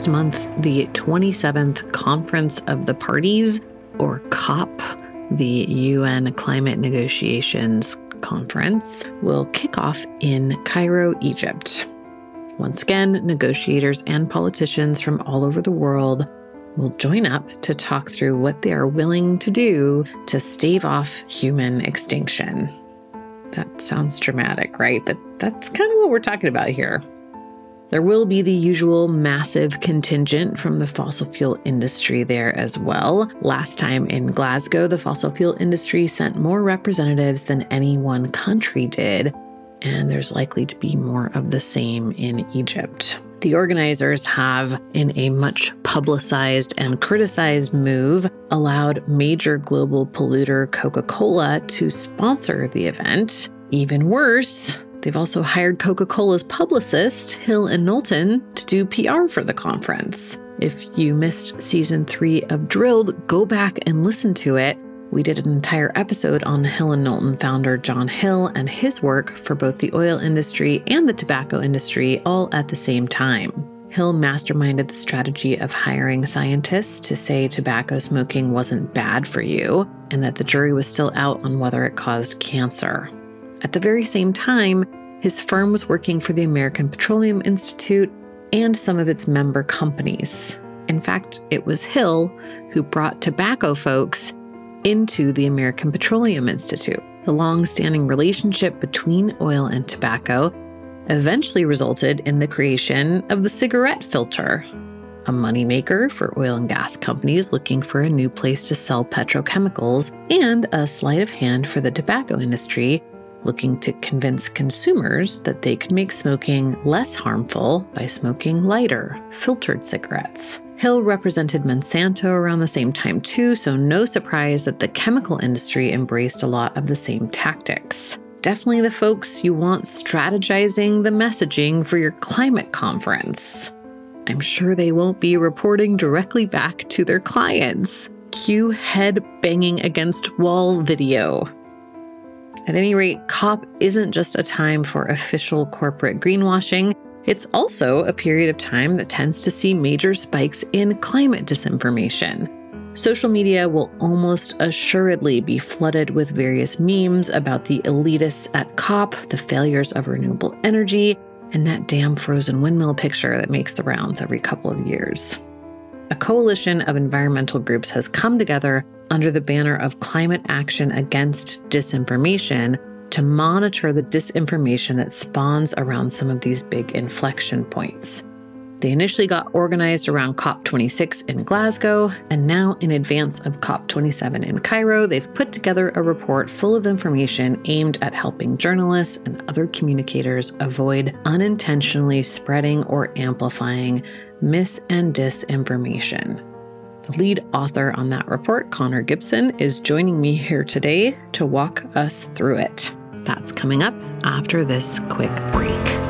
next month, the 27th Conference of the Parties, or COP, the UN Climate Negotiations Conference, will kick off in Cairo, Egypt. Once again, negotiators and politicians from all over the world will join up to talk through what they are willing to do to stave off human extinction. That sounds dramatic, right? But that's kind of what we're talking about here. There will be the usual massive contingent from the fossil fuel industry there as well. Last time in Glasgow, the fossil fuel industry sent more representatives than any one country did, and there's likely to be more of the same in Egypt. The organizers have, in a much publicized and criticized move, allowed major global polluter Coca Cola to sponsor the event. Even worse, They've also hired Coca Cola's publicist, Hill and Knowlton, to do PR for the conference. If you missed season three of Drilled, go back and listen to it. We did an entire episode on Hill and Knowlton founder John Hill and his work for both the oil industry and the tobacco industry all at the same time. Hill masterminded the strategy of hiring scientists to say tobacco smoking wasn't bad for you and that the jury was still out on whether it caused cancer. At the very same time, his firm was working for the American Petroleum Institute and some of its member companies. In fact, it was Hill who brought tobacco folks into the American Petroleum Institute. The long standing relationship between oil and tobacco eventually resulted in the creation of the cigarette filter, a moneymaker for oil and gas companies looking for a new place to sell petrochemicals, and a sleight of hand for the tobacco industry looking to convince consumers that they could make smoking less harmful by smoking lighter, filtered cigarettes. Hill represented Monsanto around the same time, too, so no surprise that the chemical industry embraced a lot of the same tactics. Definitely the folks you want strategizing the messaging for your climate conference. I'm sure they won't be reporting directly back to their clients. Cue head banging against wall video. At any rate, COP isn't just a time for official corporate greenwashing. It's also a period of time that tends to see major spikes in climate disinformation. Social media will almost assuredly be flooded with various memes about the elitists at COP, the failures of renewable energy, and that damn frozen windmill picture that makes the rounds every couple of years. A coalition of environmental groups has come together under the banner of climate action against disinformation to monitor the disinformation that spawns around some of these big inflection points. They initially got organized around COP26 in Glasgow, and now, in advance of COP27 in Cairo, they've put together a report full of information aimed at helping journalists and other communicators avoid unintentionally spreading or amplifying mis and disinformation. The lead author on that report, Connor Gibson, is joining me here today to walk us through it. That's coming up after this quick break.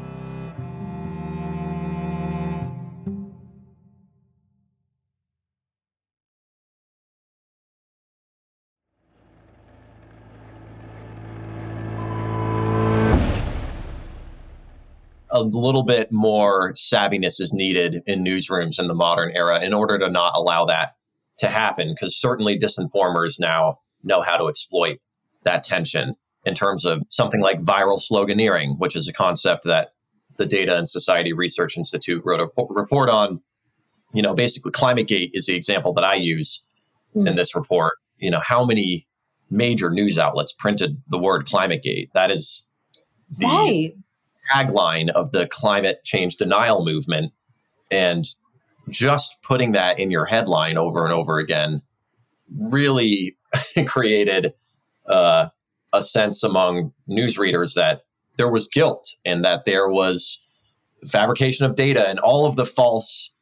A little bit more savviness is needed in newsrooms in the modern era in order to not allow that to happen because certainly disinformers now know how to exploit that tension in terms of something like viral sloganeering, which is a concept that the Data and Society Research Institute wrote a report on. You know, basically, ClimateGate is the example that I use mm. in this report. You know, how many major news outlets printed the word ClimateGate? That is the right. Tagline of the climate change denial movement. And just putting that in your headline over and over again really created uh, a sense among news readers that there was guilt and that there was fabrication of data and all of the false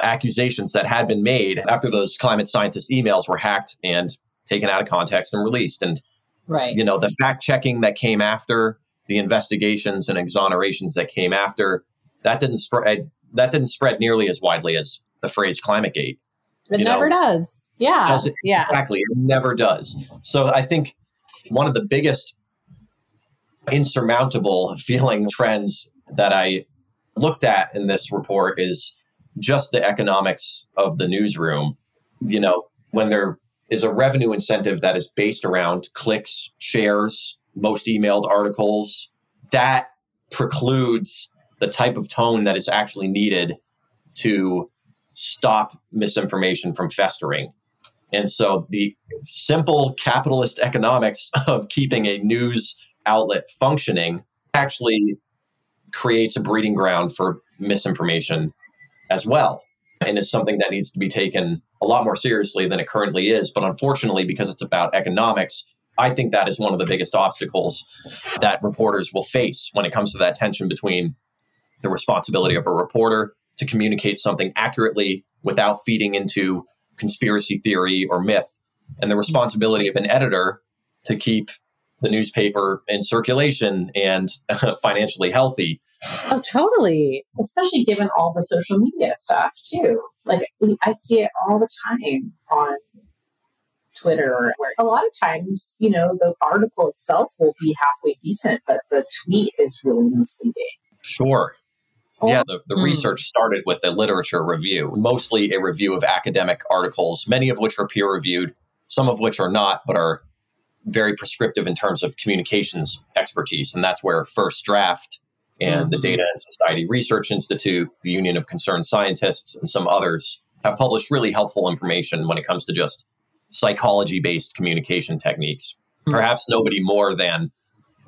accusations that had been made after those climate scientist emails were hacked and taken out of context and released and right you know the fact checking that came after the investigations and exonerations that came after that didn't spread that didn't spread nearly as widely as the phrase climate gate it never know? does yeah does yeah exactly it never does so i think one of the biggest insurmountable feeling trends that I looked at in this report is just the economics of the newsroom. You know, when there is a revenue incentive that is based around clicks, shares, most emailed articles, that precludes the type of tone that is actually needed to stop misinformation from festering. And so the simple capitalist economics of keeping a news outlet functioning actually creates a breeding ground for misinformation as well. And is something that needs to be taken a lot more seriously than it currently is. But unfortunately, because it's about economics, I think that is one of the biggest obstacles that reporters will face when it comes to that tension between the responsibility of a reporter to communicate something accurately without feeding into conspiracy theory or myth, and the responsibility of an editor to keep the newspaper in circulation and financially healthy. Oh, totally. Especially given all the social media stuff, too. Like, I see it all the time on Twitter, or where a lot of times, you know, the article itself will be halfway decent, but the tweet is really misleading. Sure. Yeah, the, the mm. research started with a literature review, mostly a review of academic articles, many of which are peer reviewed, some of which are not, but are very prescriptive in terms of communications expertise. And that's where First Draft and mm-hmm. the Data and Society Research Institute, the Union of Concerned Scientists, and some others have published really helpful information when it comes to just psychology based communication techniques. Mm-hmm. Perhaps nobody more than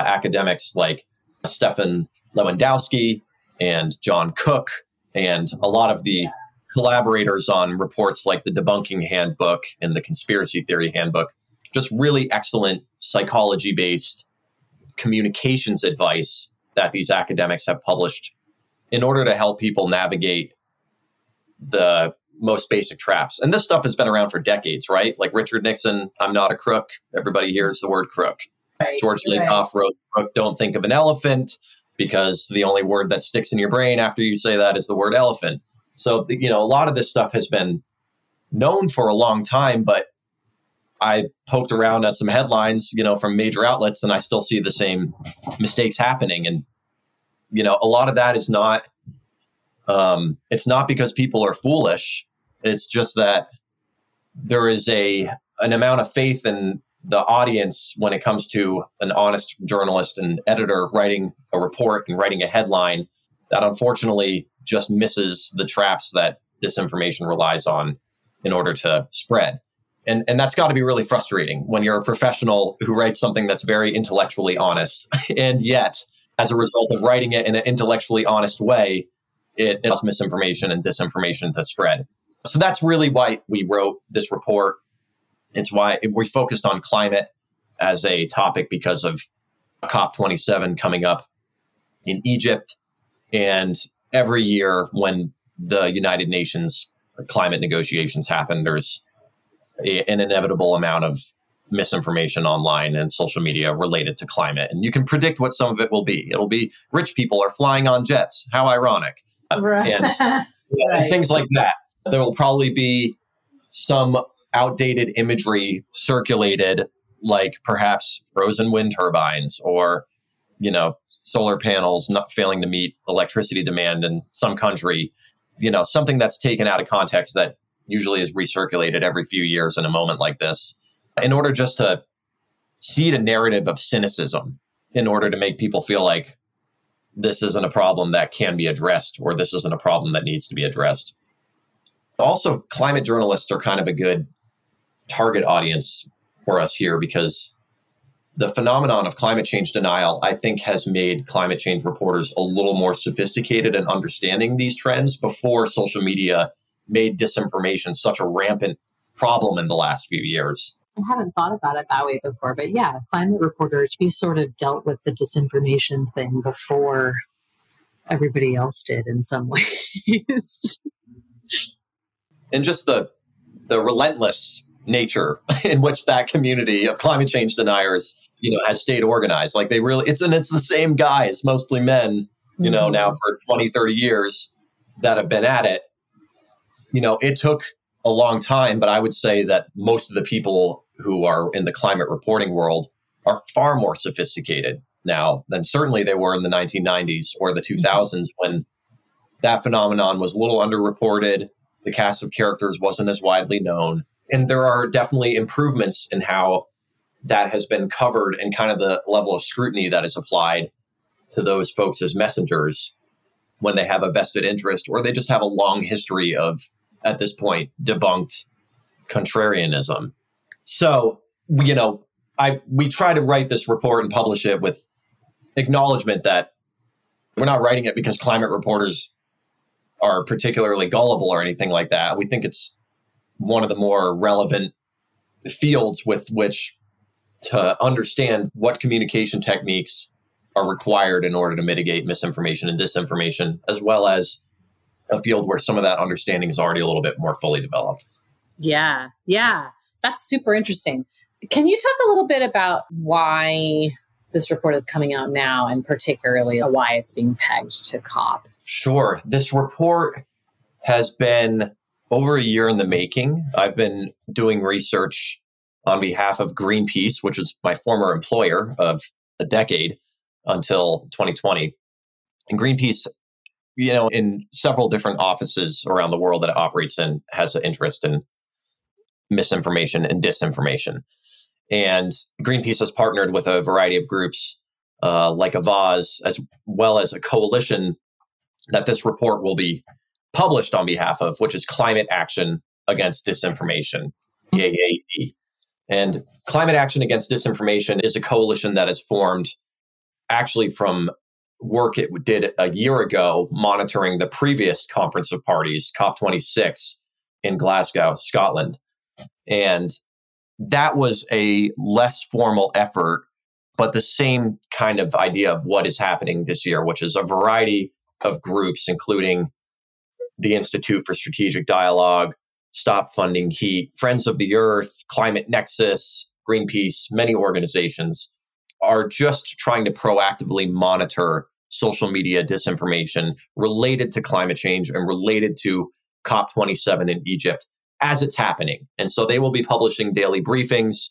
academics like Stephan Lewandowsky and John Cook and a lot of the collaborators on reports like the Debunking Handbook and the Conspiracy Theory Handbook just really excellent psychology based communications advice that these academics have published in order to help people navigate the most basic traps. And this stuff has been around for decades, right? Like Richard Nixon, I'm not a crook. Everybody hears the word crook. Right, George Lakoff right. wrote, Don't think of an elephant because the only word that sticks in your brain after you say that is the word elephant. So, you know, a lot of this stuff has been known for a long time, but I poked around at some headlines, you know, from major outlets, and I still see the same mistakes happening. And you know, a lot of that is not. Um, it's not because people are foolish. It's just that there is a an amount of faith in the audience when it comes to an honest journalist and editor writing a report and writing a headline that unfortunately just misses the traps that disinformation relies on in order to spread and and that's got to be really frustrating when you're a professional who writes something that's very intellectually honest and yet as a result of writing it in an intellectually honest way it allows misinformation and disinformation to spread so that's really why we wrote this report it's why we focused on climate as a topic because of cop27 coming up in egypt and every year when the united nations climate negotiations happen there's an inevitable amount of misinformation online and social media related to climate. And you can predict what some of it will be. It'll be rich people are flying on jets. How ironic. Right. And, right. and things like that. There will probably be some outdated imagery circulated, like perhaps frozen wind turbines or, you know, solar panels not failing to meet electricity demand in some country. You know, something that's taken out of context that usually is recirculated every few years in a moment like this, in order just to seed a narrative of cynicism, in order to make people feel like this isn't a problem that can be addressed or this isn't a problem that needs to be addressed. Also, climate journalists are kind of a good target audience for us here because the phenomenon of climate change denial, I think, has made climate change reporters a little more sophisticated in understanding these trends before social media made disinformation such a rampant problem in the last few years. I haven't thought about it that way before, but yeah, climate reporters, we sort of dealt with the disinformation thing before everybody else did in some ways. and just the the relentless nature in which that community of climate change deniers you know has stayed organized like they really it's and it's the same guys mostly men you know mm-hmm. now for 20 30 years that have been at it you know it took a long time but i would say that most of the people who are in the climate reporting world are far more sophisticated now than certainly they were in the 1990s or the 2000s mm-hmm. when that phenomenon was a little underreported the cast of characters wasn't as widely known and there are definitely improvements in how that has been covered and kind of the level of scrutiny that is applied to those folks as messengers when they have a vested interest or they just have a long history of at this point debunked contrarianism. So you know i we try to write this report and publish it with acknowledgement that we're not writing it because climate reporters are particularly gullible or anything like that. We think it's one of the more relevant fields with which to understand what communication techniques are required in order to mitigate misinformation and disinformation, as well as a field where some of that understanding is already a little bit more fully developed. Yeah, yeah, that's super interesting. Can you talk a little bit about why this report is coming out now and particularly why it's being pegged to COP? Sure. This report has been over a year in the making. I've been doing research on behalf of Greenpeace, which is my former employer of a decade until 2020. And Greenpeace, you know, in several different offices around the world that it operates in, has an interest in misinformation and disinformation. And Greenpeace has partnered with a variety of groups uh, like Avaaz, as well as a coalition that this report will be published on behalf of, which is Climate Action Against Disinformation, CAAD. And Climate Action Against Disinformation is a coalition that is formed actually from work it did a year ago monitoring the previous Conference of Parties, COP26, in Glasgow, Scotland. And that was a less formal effort, but the same kind of idea of what is happening this year, which is a variety of groups, including the Institute for Strategic Dialogue, Stop Funding Heat, Friends of the Earth, Climate Nexus, Greenpeace, many organizations are just trying to proactively monitor social media disinformation related to climate change and related to COP27 in Egypt as it's happening. And so they will be publishing daily briefings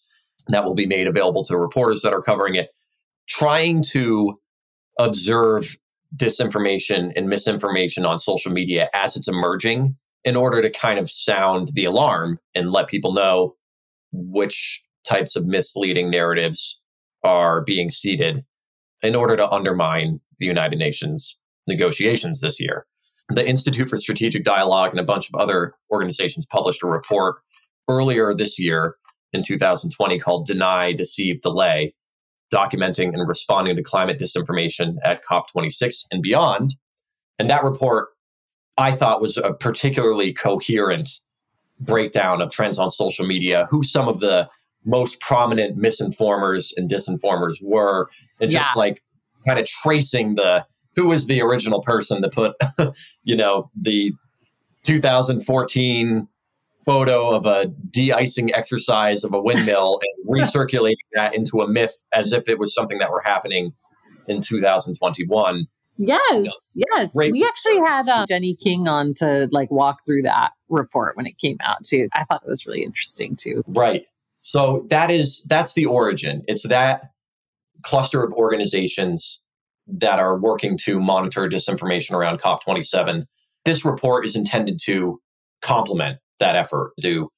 that will be made available to reporters that are covering it, trying to observe disinformation and misinformation on social media as it's emerging in order to kind of sound the alarm and let people know which types of misleading narratives are being seeded in order to undermine the United Nations negotiations this year. The Institute for Strategic Dialogue and a bunch of other organizations published a report earlier this year in 2020 called Deny, Deceive, Delay, documenting and responding to climate disinformation at COP26 and beyond. And that report, I thought, was a particularly coherent breakdown of trends on social media, who some of the most prominent misinformers and disinformers were, and just yeah. like kind of tracing the who was the original person to put, you know, the 2014 photo of a de-icing exercise of a windmill and recirculating that into a myth as if it was something that were happening in 2021. Yes, you know, yes. We actually had uh, Jenny King on to like walk through that report when it came out too. I thought it was really interesting too. Right. So that is that's the origin. It's that cluster of organizations that are working to monitor disinformation around COP27. This report is intended to complement that effort to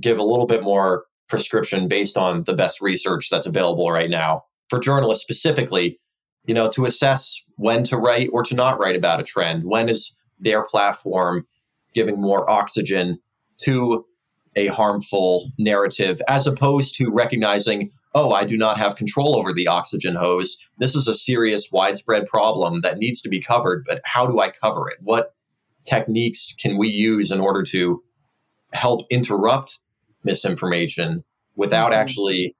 give a little bit more prescription based on the best research that's available right now for journalists specifically you know to assess when to write or to not write about a trend when is their platform giving more oxygen to a harmful narrative as opposed to recognizing oh i do not have control over the oxygen hose. This is a serious widespread problem that needs to be covered but how do i cover it? What techniques can we use in order to help interrupt misinformation without mm-hmm. actually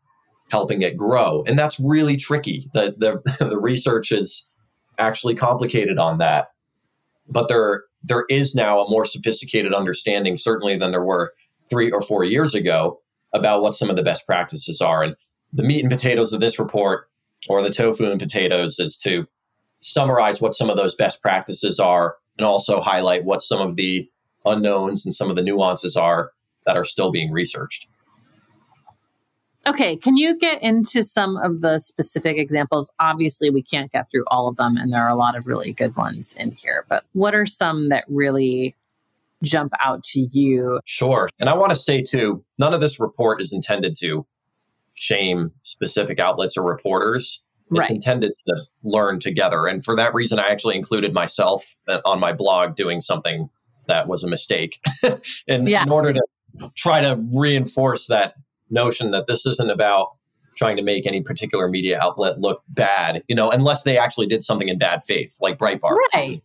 helping it grow? And that's really tricky. The, the the research is actually complicated on that. But there there is now a more sophisticated understanding certainly than there were three or four years ago about what some of the best practices are and the meat and potatoes of this report or the tofu and potatoes is to summarize what some of those best practices are and also highlight what some of the unknowns and some of the nuances are that are still being researched. Okay, can you get into some of the specific examples? Obviously, we can't get through all of them, and there are a lot of really good ones in here, but what are some that really jump out to you? Sure. And I want to say, too, none of this report is intended to shame specific outlets or reporters. It's right. intended to learn together. And for that reason, I actually included myself uh, on my blog doing something that was a mistake in, yeah. in order to try to reinforce that notion that this isn't about trying to make any particular media outlet look bad, you know, unless they actually did something in bad faith, like Breitbart. Right.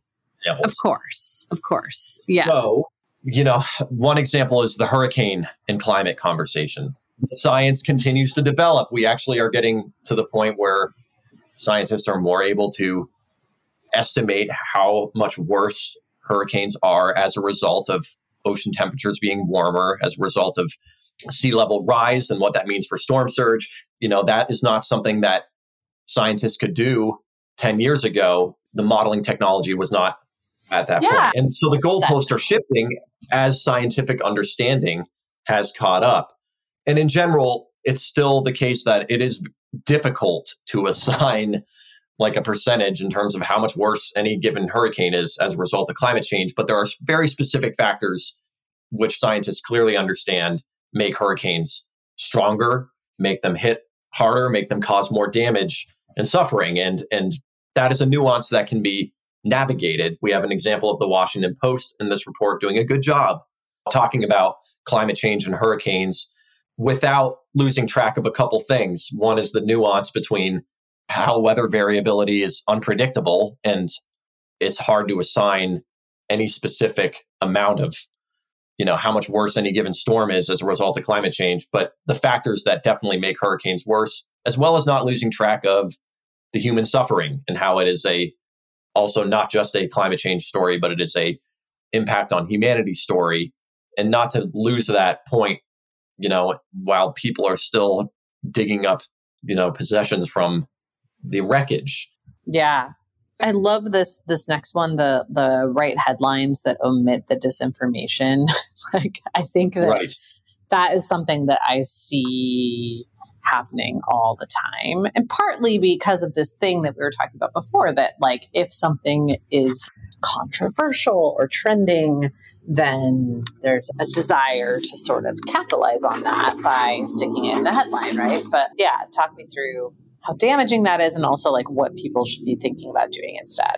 Of course. Of course. Yeah. So, you know, one example is the hurricane and climate conversation. Science continues to develop. We actually are getting to the point where scientists are more able to estimate how much worse hurricanes are as a result of ocean temperatures being warmer, as a result of sea level rise and what that means for storm surge. You know, that is not something that scientists could do 10 years ago. The modeling technology was not at that yeah. point. And so the goalposts are shifting as scientific understanding has caught up. And in general, it's still the case that it is difficult to assign like a percentage in terms of how much worse any given hurricane is as a result of climate change. But there are very specific factors which scientists clearly understand make hurricanes stronger, make them hit harder, make them cause more damage and suffering. And, and that is a nuance that can be navigated. We have an example of the Washington Post in this report doing a good job talking about climate change and hurricanes without losing track of a couple things. One is the nuance between how weather variability is unpredictable and it's hard to assign any specific amount of you know how much worse any given storm is as a result of climate change but the factors that definitely make hurricanes worse as well as not losing track of the human suffering and how it is a also not just a climate change story but it is a impact on humanity story and not to lose that point you know, while people are still digging up, you know, possessions from the wreckage. Yeah. I love this this next one, the the right headlines that omit the disinformation. like I think that right. that is something that I see happening all the time. And partly because of this thing that we were talking about before that like if something is controversial or trending, then there's a desire to sort of capitalize on that by sticking it in the headline, right? But yeah, talk me through how damaging that is and also like what people should be thinking about doing instead.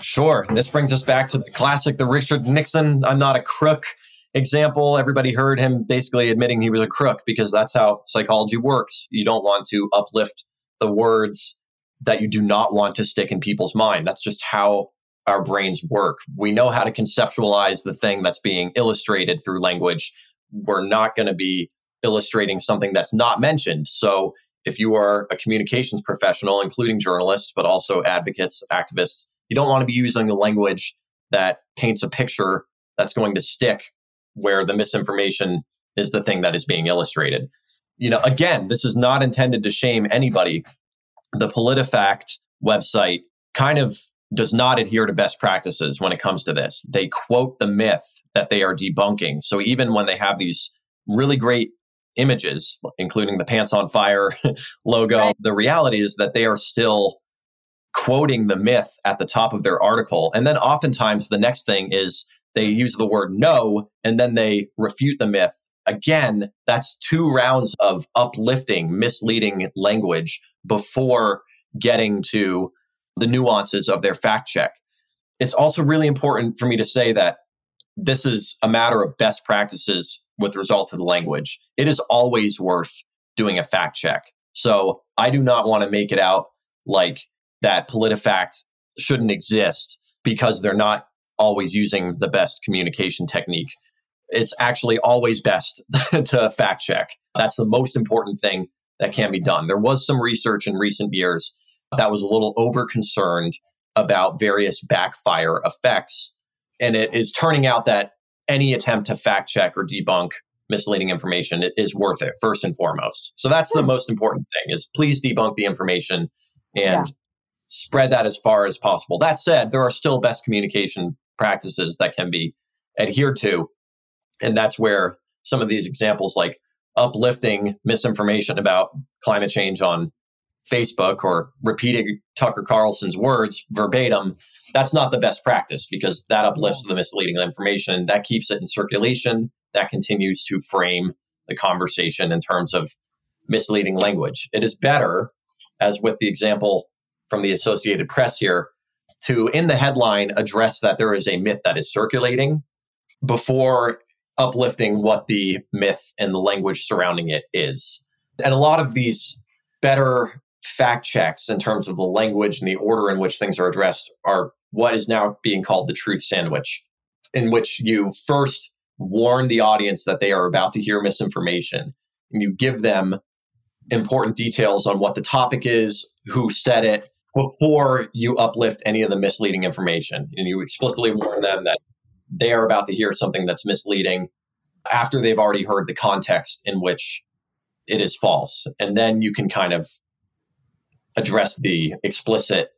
Sure. This brings us back to the classic, the Richard Nixon, I'm not a crook example. Everybody heard him basically admitting he was a crook because that's how psychology works. You don't want to uplift the words that you do not want to stick in people's mind. That's just how our brains work. We know how to conceptualize the thing that's being illustrated through language. We're not going to be illustrating something that's not mentioned. So if you are a communications professional, including journalists, but also advocates, activists, you don't want to be using the language that paints a picture that's going to stick where the misinformation is the thing that is being illustrated. You know, again, this is not intended to shame anybody. The PolitiFact website kind of does not adhere to best practices when it comes to this. They quote the myth that they are debunking. So even when they have these really great images, including the pants on fire logo, right. the reality is that they are still quoting the myth at the top of their article. And then oftentimes the next thing is they use the word no and then they refute the myth. Again, that's two rounds of uplifting, misleading language before getting to the nuances of their fact check. It's also really important for me to say that this is a matter of best practices with result to the language. It is always worth doing a fact check. So I do not want to make it out like that PolitiFact shouldn't exist because they're not always using the best communication technique. It's actually always best to fact check. That's the most important thing that can be done. There was some research in recent years that was a little over concerned about various backfire effects. And it is turning out that any attempt to fact check or debunk misleading information is worth it first and foremost. So that's the hmm. most important thing is please debunk the information and yeah. spread that as far as possible. That said, there are still best communication practices that can be adhered to. And that's where some of these examples like uplifting misinformation about climate change on Facebook or repeating Tucker Carlson's words verbatim, that's not the best practice because that uplifts the misleading information. That keeps it in circulation. That continues to frame the conversation in terms of misleading language. It is better, as with the example from the Associated Press here, to in the headline address that there is a myth that is circulating before uplifting what the myth and the language surrounding it is. And a lot of these better fact checks in terms of the language and the order in which things are addressed are what is now being called the truth sandwich, in which you first warn the audience that they are about to hear misinformation and you give them important details on what the topic is, who said it, before you uplift any of the misleading information. And you explicitly warn them that they are about to hear something that's misleading after they've already heard the context in which it is false. And then you can kind of address the explicit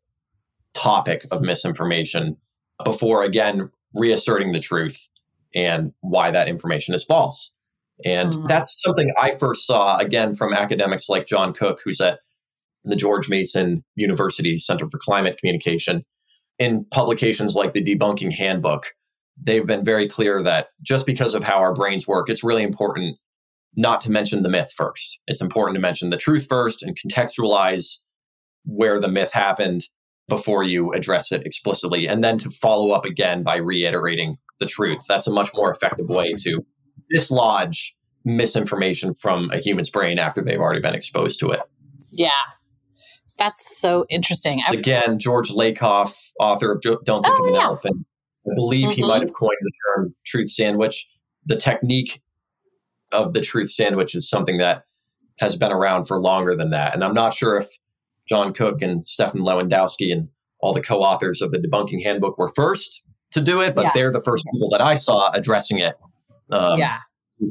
topic of misinformation before again reasserting the truth and why that information is false. And mm-hmm. that's something I first saw again from academics like John Cook, who's at the George Mason University Center for Climate Communication. In publications like the Debunking Handbook, they've been very clear that just because of how our brains work, it's really important not to mention the myth first. It's important to mention the truth first and contextualize where the myth happened before you address it explicitly, and then to follow up again by reiterating the truth. That's a much more effective way to dislodge misinformation from a human's brain after they've already been exposed to it. Yeah. That's so interesting. I've- Again, George Lakoff, author of Don't Think oh, of an yeah. Elephant, I believe mm-hmm. he might have coined the term truth sandwich. The technique of the truth sandwich is something that has been around for longer than that. And I'm not sure if John Cook and Stephan Lewandowsky and all the co authors of the Debunking Handbook were first to do it, but yeah. they're the first people that I saw addressing it. Um, yeah.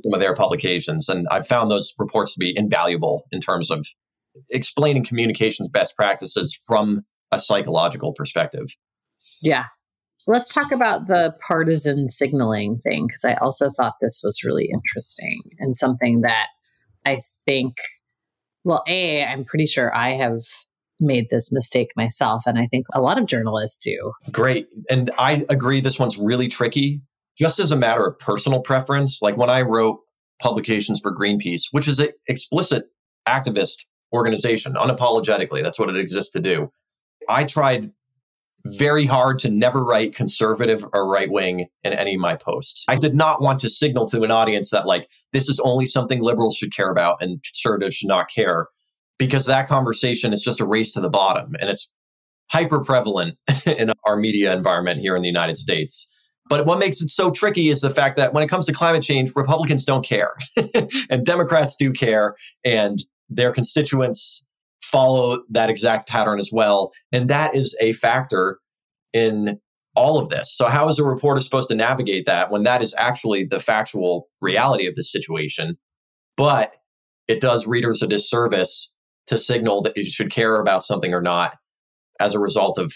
Some of their publications. And I found those reports to be invaluable in terms of explaining communications best practices from a psychological perspective. Yeah. Let's talk about the partisan signaling thing because I also thought this was really interesting and something that I think, well, A, I'm pretty sure I have made this mistake myself. And I think a lot of journalists do. Great. And I agree this one's really tricky. Just as a matter of personal preference, like when I wrote publications for Greenpeace, which is an explicit activist organization, unapologetically, that's what it exists to do. I tried very hard to never write conservative or right wing in any of my posts. I did not want to signal to an audience that, like, this is only something liberals should care about and conservatives should not care because that conversation is just a race to the bottom and it's hyper prevalent in our media environment here in the United States. But what makes it so tricky is the fact that when it comes to climate change, Republicans don't care and Democrats do care and their constituents follow that exact pattern as well. And that is a factor in all of this. So, how is a reporter supposed to navigate that when that is actually the factual reality of the situation? But it does readers a disservice to signal that you should care about something or not as a result of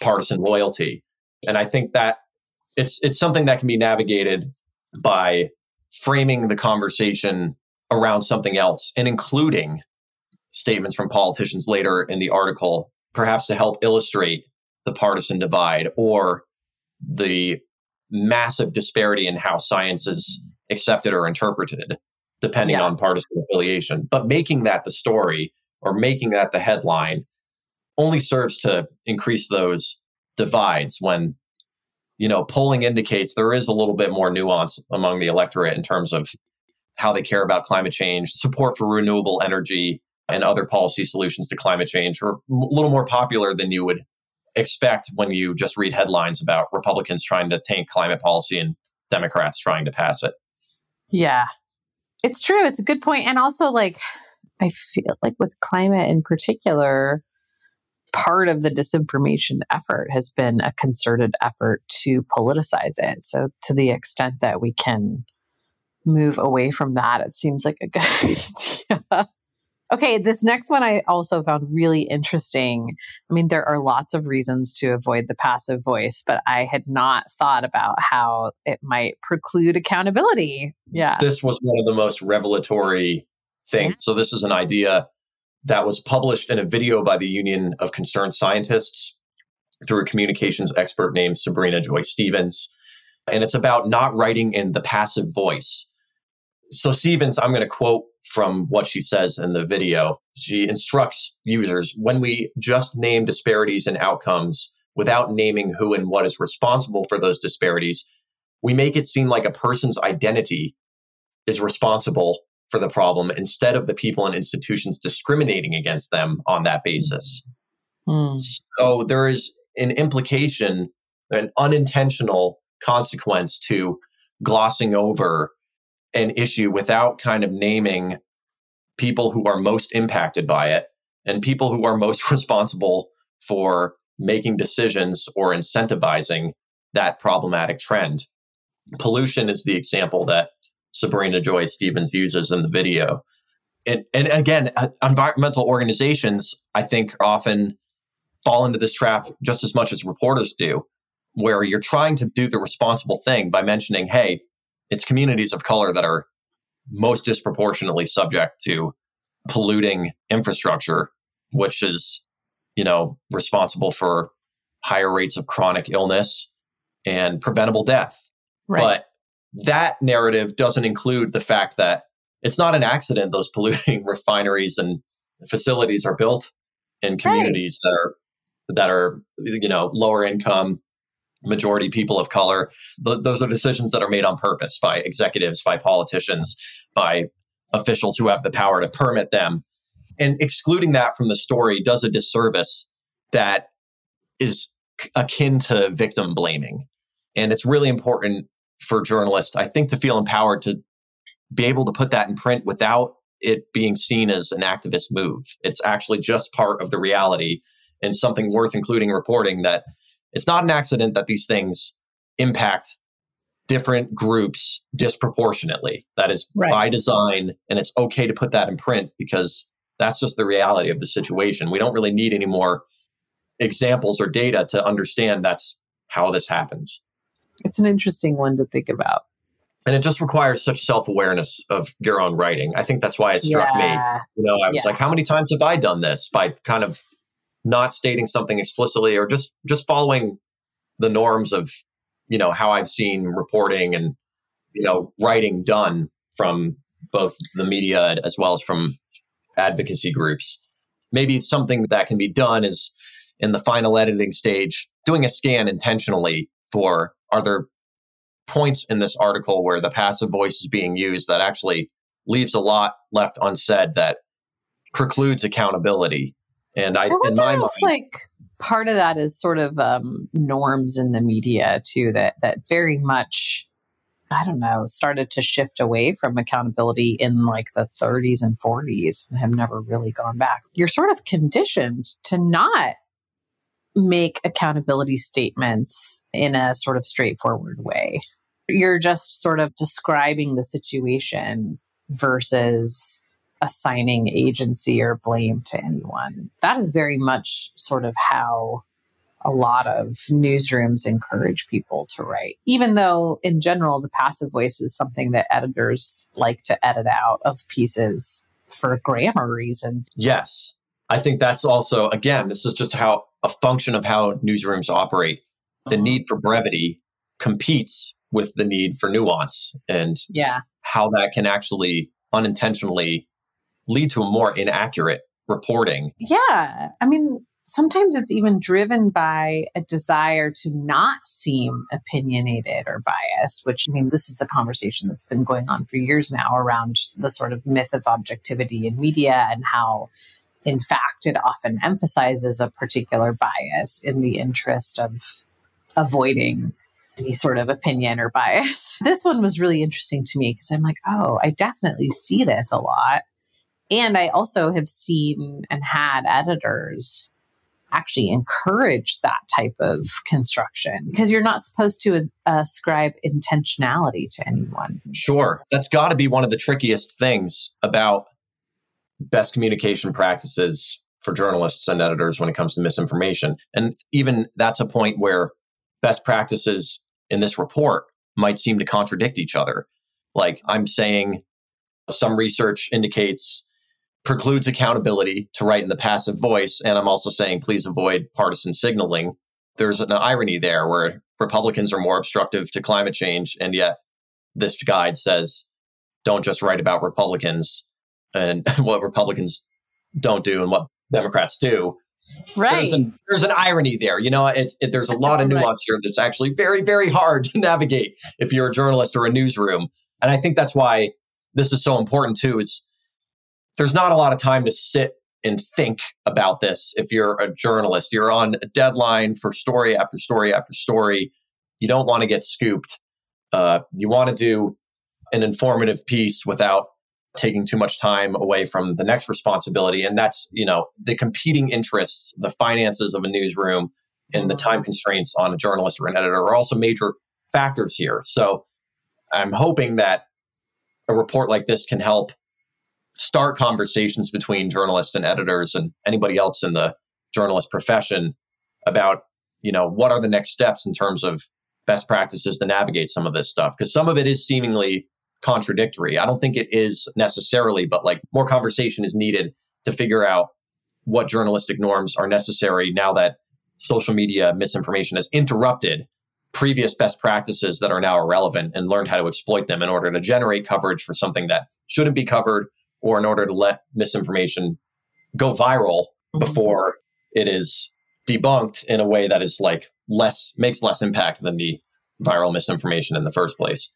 partisan loyalty. And I think that it's it's something that can be navigated by framing the conversation around something else and including statements from politicians later in the article, perhaps to help illustrate the partisan divide or the massive disparity in how science is accepted or interpreted, depending Yeah. on partisan affiliation. But making that the story or making that the headline only serves to increase those divides when you know polling indicates there is a little bit more nuance among the electorate in terms of how they care about climate change support for renewable energy and other policy solutions to climate change are a little more popular than you would expect when you just read headlines about republicans trying to tank climate policy and democrats trying to pass it Yeah. It's true. It's a good point. And also, like, I feel like with climate in particular, part of the disinformation effort has been a concerted effort to politicize it. So, to the extent that we can move away from that, it seems like a good idea. Okay, this next one I also found really interesting. I mean, there are lots of reasons to avoid the passive voice, but I had not thought about how it might preclude accountability. Yeah. this was one of the most revelatory things. So, this is an idea that was published in a video by the Union of Concerned Scientists through a communications expert named Sabrina Joy Stevens. And it's about not writing in the passive voice. So, Stevens, I'm going to quote from what she says in the video. She instructs users when we just name disparities in outcomes without naming who and what is responsible for those disparities, we make it seem like a person's identity is responsible for the problem instead of the people and institutions discriminating against them on that basis. Hmm. So there is an implication, an unintentional consequence to glossing over an issue without kind of naming people who are most impacted by it and people who are most responsible for making decisions or incentivizing that problematic trend. Pollution is the example that Sabrina Joy Stevens uses in the video. And, and again, uh, environmental organizations, I think, often fall into this trap just as much as reporters do, where you're trying to do the responsible thing by mentioning, hey, it's communities of color that are most disproportionately subject to polluting infrastructure, which is, you know, responsible for higher rates of chronic illness and preventable death. Right. But that narrative doesn't include the fact that it's not an accident those polluting refineries and facilities are built in communities that are that are you know lower income majority people of color Th- those are decisions that are made on purpose by executives by politicians by officials who have the power to permit them. And excluding that from the story does a disservice that is akin to victim blaming. And it's really important for journalists i think to feel empowered to be able to put that in print without it being seen as an activist move. It's actually just part of the reality and something worth including reporting that it's not an accident that these things impact different groups disproportionately. That is Right. by design, and it's okay to put that in print because that's just the reality of the situation. We don't really need any more examples or data to understand that's how this happens. It's an interesting one to think about. And it just requires such self awareness of your own writing. I think that's why it struck me. You know, I was Yeah. like, how many times have I done this by kind of not stating something explicitly or just just following the norms of, you know, how I've seen reporting and, you know, writing done from both the media as well as from advocacy groups. Maybe something that can be done is in the final editing stage, doing a scan intentionally for are there points in this article where the passive voice is being used that actually leaves a lot left unsaid that precludes accountability. And I, I in my mind, like part of that is sort of um, norms in the media too that that very much I don't know started to shift away from accountability in like the 30s and 40s and have never really gone back. You're sort of conditioned to not make accountability statements in a sort of straightforward way. You're just sort of describing the situation versus assigning agency or blame to anyone. That is very much sort of how a lot of newsrooms encourage people to write, even though in general, the passive voice is something that editors like to edit out of pieces for grammar reasons. yes, I think that's also, again, this is just how a function of how newsrooms operate. The uh-huh. need for brevity competes with the need for nuance and yeah how that can actually unintentionally lead to a more inaccurate reporting yeah i mean sometimes it's even driven by a desire to not seem opinionated or biased, which I mean, this is a conversation that's been going on for years now around the sort of myth of objectivity in media and how, in fact, it often emphasizes a particular bias in the interest of avoiding any sort of opinion or bias. This one was really interesting to me because I'm like, oh, I definitely see this a lot. And I also have seen and had editors actually encourage that type of construction because you're not supposed to uh, ascribe intentionality to anyone. Sure. That's got to be one of the trickiest things about best communication practices for journalists and editors when it comes to misinformation. And even that's a point where best practices in this report might seem to contradict each other. Like I'm saying, some research indicates precludes accountability to write in the passive voice. And I'm also saying, please avoid partisan signaling. There's an irony there where Republicans are more obstructive to climate change. And yet this guide says, don't just write about Republicans and what Republicans don't do and what Democrats do. Right. There's an, there's an irony there. You know, it's it, there's a lot of nuance right. here that's actually very, very hard to navigate if you're a journalist or a newsroom. And I think that's why this is so important too. Is there's not a lot of time to sit and think about this if you're a journalist. You're on a deadline for story after story after story. You don't want to get scooped. Uh, you want to do an informative piece without taking too much time away from the next responsibility. And that's, you know, the competing interests, the finances of a newsroom, and the time constraints on a journalist or an editor are also major factors here. So I'm hoping that a report like this can help start conversations between journalists and editors and anybody else in the journalist profession about you know what are the next steps in terms of best practices to navigate some of this stuff? Because some of it is seemingly contradictory. I don't think it is necessarily but like more conversation is needed to figure out what journalistic norms are necessary now that social media misinformation has interrupted previous best practices that are now irrelevant and learned how to exploit them in order to generate coverage for something that shouldn't be covered or in order to let misinformation go viral mm-hmm. before it is debunked in a way that is like less makes less impact than the viral misinformation in the first place.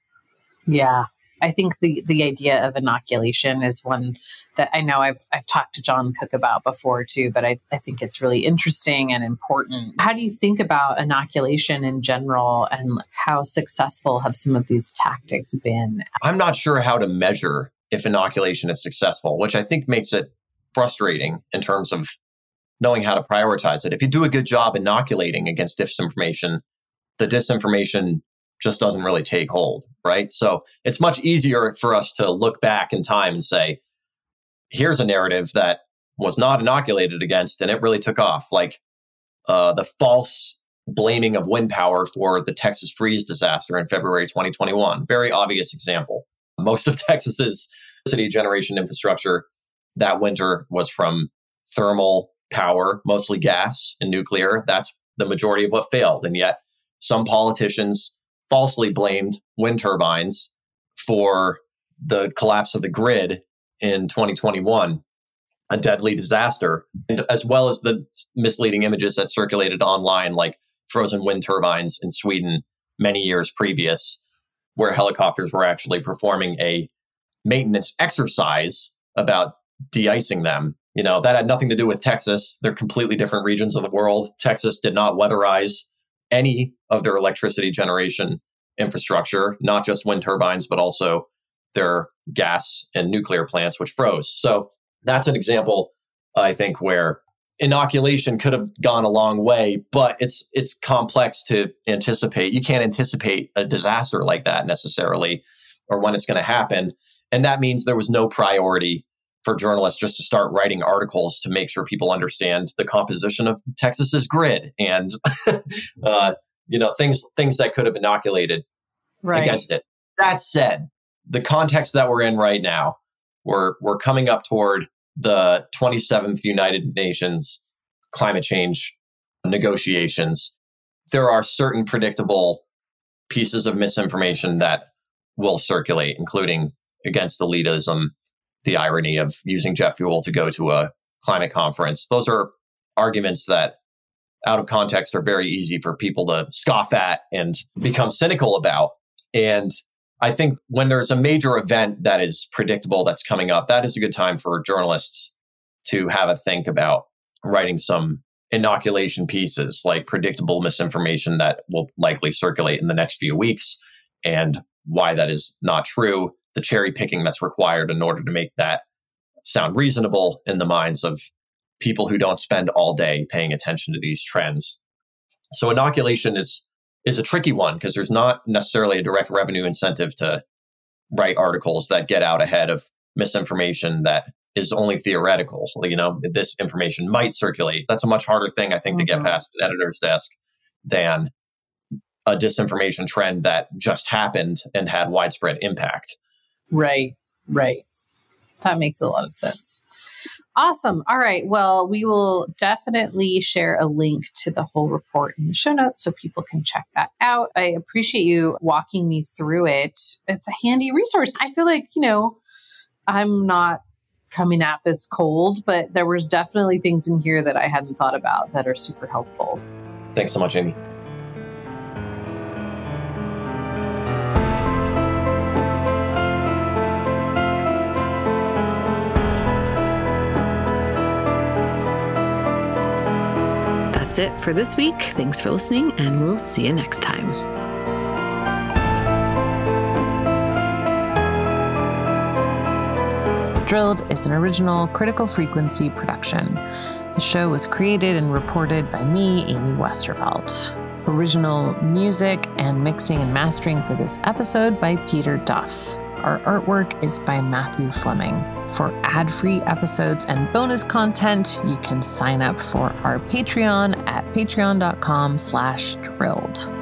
Yeah. I think the the idea of inoculation is one that I know I've I've talked to John Cook about before too, but I, I think it's really interesting and important. How do you think about inoculation in general and how successful have some of these tactics been? I'm not sure how to measure if inoculation is successful, which I think makes it frustrating in terms of knowing how to prioritize it. If you do a good job inoculating against disinformation, the disinformation just doesn't really take hold, right? So it's much easier for us to look back in time and say, here's a narrative that was not inoculated against and it really took off. Like uh, the false blaming of wind power for the Texas freeze disaster in February 2021. Very obvious example most of Texas's city generation infrastructure that winter was from thermal power, mostly gas and nuclear. That's the majority of what failed. And yet, some politicians falsely blamed wind turbines for the collapse of the grid in 2021, a deadly disaster, and as well as the misleading images that circulated online, like frozen wind turbines in Sweden many years previous where helicopters were actually performing a maintenance exercise about de-icing them. You know, that had nothing to do with Texas. They're completely different regions of the world. Texas did not weatherize any of their electricity generation infrastructure, not just wind turbines, but also their gas and nuclear plants, which froze. So that's an example, I think, where inoculation could have gone a long way, but it's it's complex to anticipate. You can't anticipate a disaster like that necessarily or when it's going to happen. And that means there was no priority for journalists just to start writing articles to make sure people understand the composition of Texas's grid and uh, you know things things that could have inoculated right. against it. That said, the context that we're in right now, we're we're coming up toward the 27th United Nations climate change negotiations, there are certain predictable pieces of misinformation that will circulate, including against elitism, the irony of using jet fuel to go to a climate conference. Those are arguments that out of context are very easy for people to scoff at and become cynical about. And I think when there's a major event that is predictable that's coming up, that is a good time for journalists to have a think about writing some inoculation pieces like predictable misinformation that will likely circulate in the next few weeks and why that is not true, the cherry picking that's required in order to make that sound reasonable in the minds of people who don't spend all day paying attention to these trends. So inoculation is is a tricky one because there's not necessarily a direct revenue incentive to write articles that get out ahead of misinformation that is only theoretical. You know, this information might circulate. That's a much harder thing, I think, mm-hmm. to get mm-hmm. past an editor's desk than a disinformation trend that just happened and had widespread impact. Right, right. That makes a lot of sense. Awesome. All right. Well, we will definitely share a link to the whole report in the show notes so people can check that out. I appreciate you walking me through it. It's a handy resource. I feel like, you know, I'm not coming at this cold, but there was definitely things in here that I hadn't thought about that are super helpful. Thanks so much, Amy. That's it for this week. Thanks for listening, and we'll see you next time. Drilled is an original critical frequency production. The show was created and reported by me, Amy Westervelt. Original music and mixing and mastering for this episode by Peter Duff. Our artwork is by Matthew Fleming. For ad-free episodes and bonus content, you can sign up for our Patreon at patreon.com slash drilled.